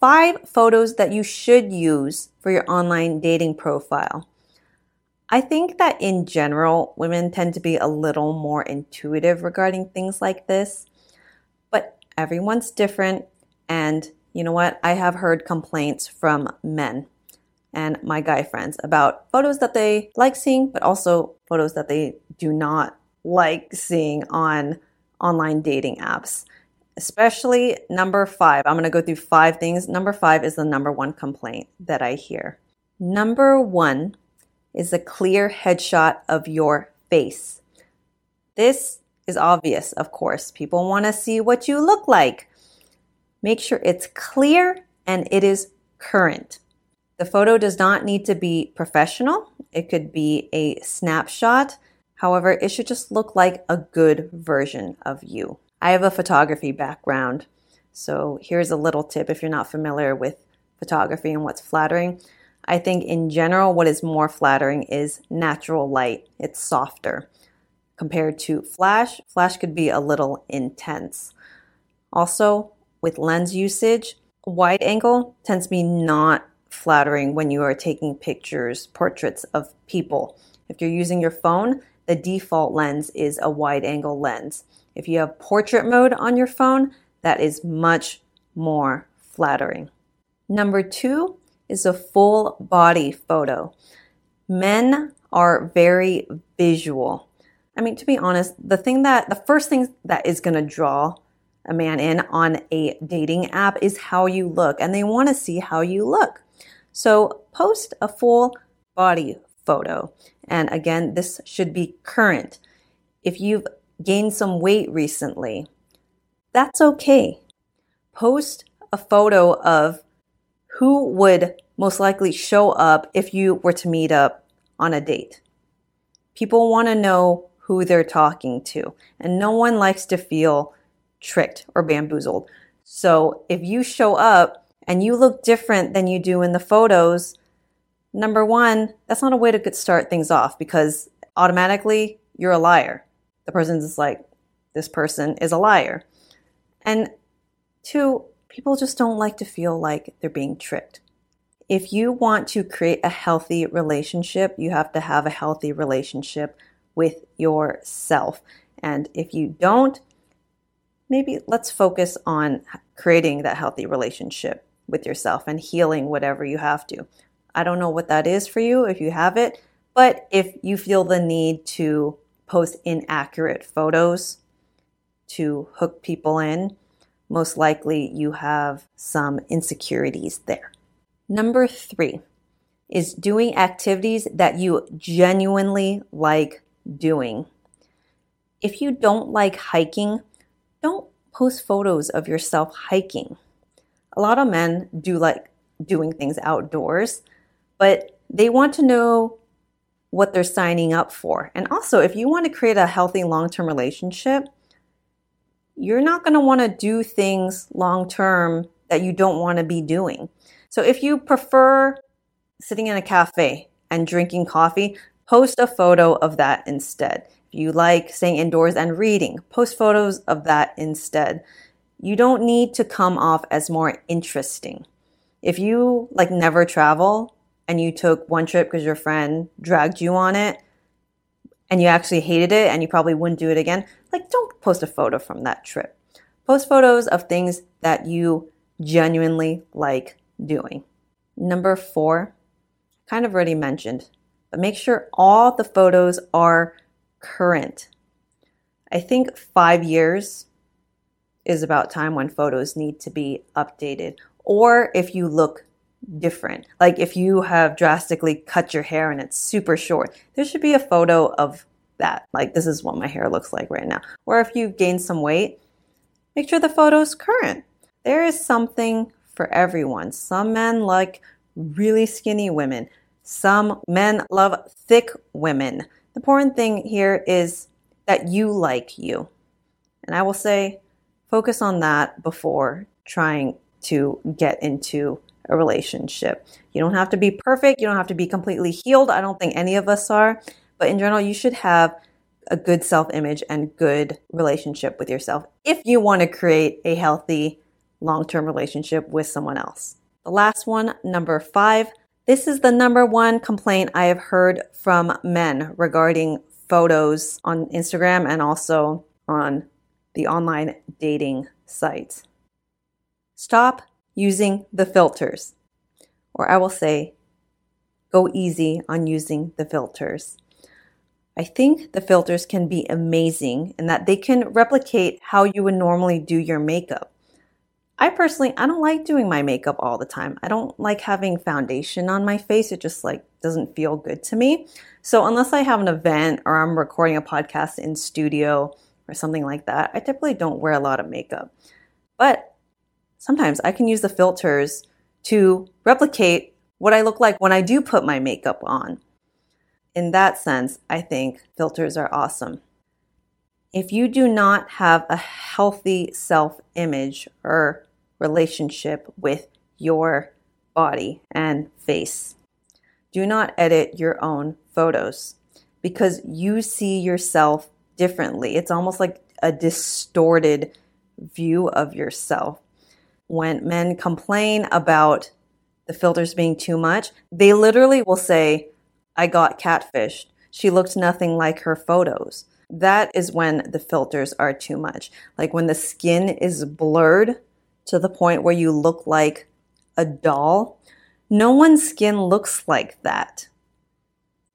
five photos that you should use for your online dating profile. I think that in general, women tend to be a little more intuitive regarding things like this, but everyone's different. And you know what? I have heard complaints from men and my guy friends about photos that they like seeing, but also photos that they do not like seeing on online dating apps. Especially number five. I'm going to go through five things. Number five is the number one complaint that I hear. Number one is a clear headshot of your face. This is obvious, of course. People want to see what you look like. Make sure it's clear and it is current. The photo does not need to be professional. It could be a snapshot. However, it should just look like a good version of you. I have a photography background. So here's a little tip if you're not familiar with photography and what's flattering. I think in general, what is more flattering is natural light. It's softer compared to flash. Flash could be a little intense. Also, with lens usage, wide angle tends to be not flattering when you are taking pictures, portraits of people. If you're using your phone, the default lens is a wide angle lens. If you have portrait mode on your phone, that is much more flattering. Number two is a full body photo. Men are very visual. I mean, to be honest, the thing that, the first thing that is going to draw a man in on a dating app is how you look, and they want to see how you look. So post a full body photo. And again, this should be current. If you've gained some weight recently, that's okay. Post a photo of who would most likely show up if you were to meet up on a date. People want to know who they're talking to, and no one likes to feel tricked or bamboozled. So if you show up and you look different than you do in the photos, number one, that's not a way to start things off because automatically you're a liar. The person's just like, this person is a liar. And two, people just don't like to feel like they're being tricked. If you want to create a healthy relationship, you have to have a healthy relationship with yourself. And if you don't, maybe let's focus on creating that healthy relationship with yourself and healing whatever you have to. I don't know what that is for you if you have it, but if you feel the need to post inaccurate photos to hook people in, most likely you have some insecurities there. Number three is doing activities that you genuinely like doing. If you don't like hiking, don't post photos of yourself hiking a lot of men do like doing things outdoors, but they want to know what they're signing up for. And also, if you want to create a healthy long term relationship, you're not going to want to do things long term that you don't want to be doing. So if you prefer sitting in a cafe and drinking coffee, post a photo of that instead. If you like staying indoors and reading, post photos of that instead you don't need to come off as more interesting. If you like never travel and you took one trip because your friend dragged you on it and you actually hated it and you probably wouldn't do it again, like don't post a photo from that trip. Post photos of things that you genuinely like doing. Number four, kind of already mentioned, but make sure all the photos are current. I think five years is about time when photos need to be updated or if you look different. Like if you have drastically cut your hair and it's super short, there should be a photo of that. Like this is what my hair looks like right now. Or if you've gained some weight, make sure the photo's current. There is something for everyone. Some men like really skinny women. Some men love thick women. The important thing here is that you like you. And I will say, focus on that before trying to get into a relationship. You don't have to be perfect, you don't have to be completely healed. I don't think any of us are, but in general, you should have a good self image and good relationship with yourself if you want to create a healthy long term relationship with someone else. The last one, number five. This is the number one complaint I have heard from men regarding photos on Instagram and also on the online dating sites. Stop using the filters. Or I will say, go easy on using the filters. I think the filters can be amazing in that they can replicate how you would normally do your makeup. I personally, I don't like doing my makeup all the time. I don't like having foundation on my face. It just like doesn't feel good to me. So unless I have an event or I'm recording a podcast in studio or something like that, I typically don't wear a lot of makeup. But sometimes I can use the filters to replicate what I look like when I do put my makeup on. In that sense, I think filters are awesome. If you do not have a healthy self image or relationship with your body and face. Do not edit your own photos because you see yourself differently. It's almost like a distorted view of yourself. When men complain about the filters being too much, they literally will say, I got catfished. She looked nothing like her photos. That is when the filters are too much. Like when the skin is blurred to the point where you look like a doll. No one's skin looks like that.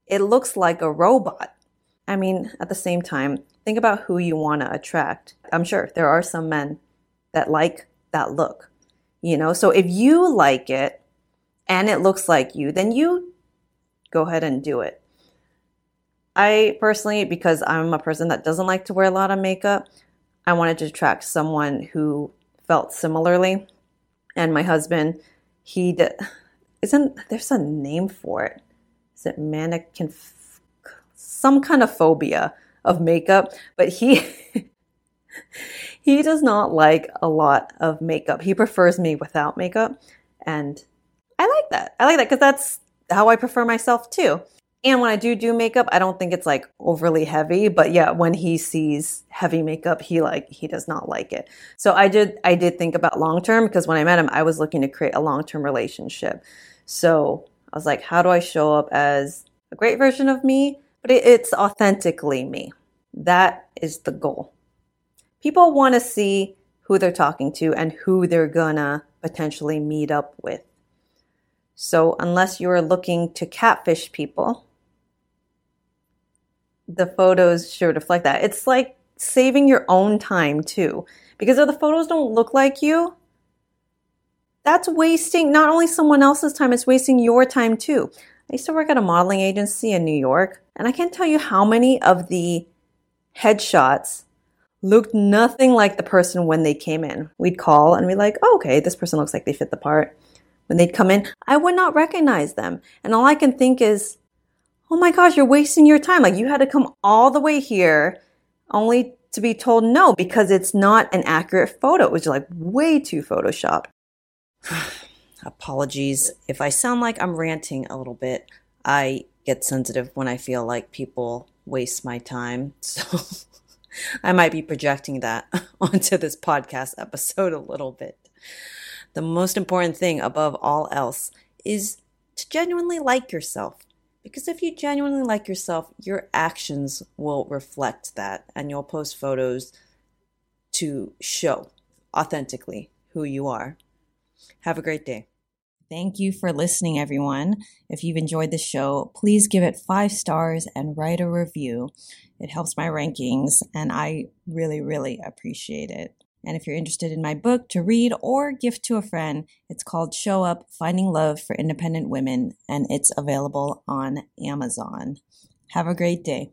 It looks like a robot. I mean, at the same time, think about who you want to attract. I'm sure there are some men that like that look, you know? So if you like it and it looks like you, then you go ahead and do it. I personally, because I'm a person that doesn't like to wear a lot of makeup, I wanted to attract someone who felt similarly. And my husband, he did, isn't there's a name for it? Is it mannequin? Some kind of phobia of makeup, but he he does not like a lot of makeup. He prefers me without makeup, and I like that. I like that because that's how I prefer myself too. And when I do do makeup, I don't think it's like overly heavy, but yeah, when he sees heavy makeup, he like he does not like it. So I did I did think about long term because when I met him, I was looking to create a long-term relationship. So I was like, how do I show up as a great version of me, but it's authentically me. That is the goal. People want to see who they're talking to and who they're gonna potentially meet up with. So, unless you're looking to catfish people, the photos should reflect that. It's like saving your own time too. Because if the photos don't look like you, that's wasting not only someone else's time, it's wasting your time too. I used to work at a modeling agency in New York, and I can't tell you how many of the headshots looked nothing like the person when they came in. We'd call and be like, oh, okay, this person looks like they fit the part. When they'd come in, I would not recognize them. And all I can think is, oh my gosh, you're wasting your time. Like you had to come all the way here only to be told no because it's not an accurate photo. It was like way too photoshopped. Apologies if I sound like I'm ranting a little bit. I get sensitive when I feel like people waste my time. So I might be projecting that onto this podcast episode a little bit. The most important thing above all else is to genuinely like yourself. Because if you genuinely like yourself, your actions will reflect that and you'll post photos to show authentically who you are. Have a great day. Thank you for listening, everyone. If you've enjoyed the show, please give it five stars and write a review. It helps my rankings, and I really, really appreciate it. And if you're interested in my book to read or gift to a friend, it's called Show Up Finding Love for Independent Women, and it's available on Amazon. Have a great day.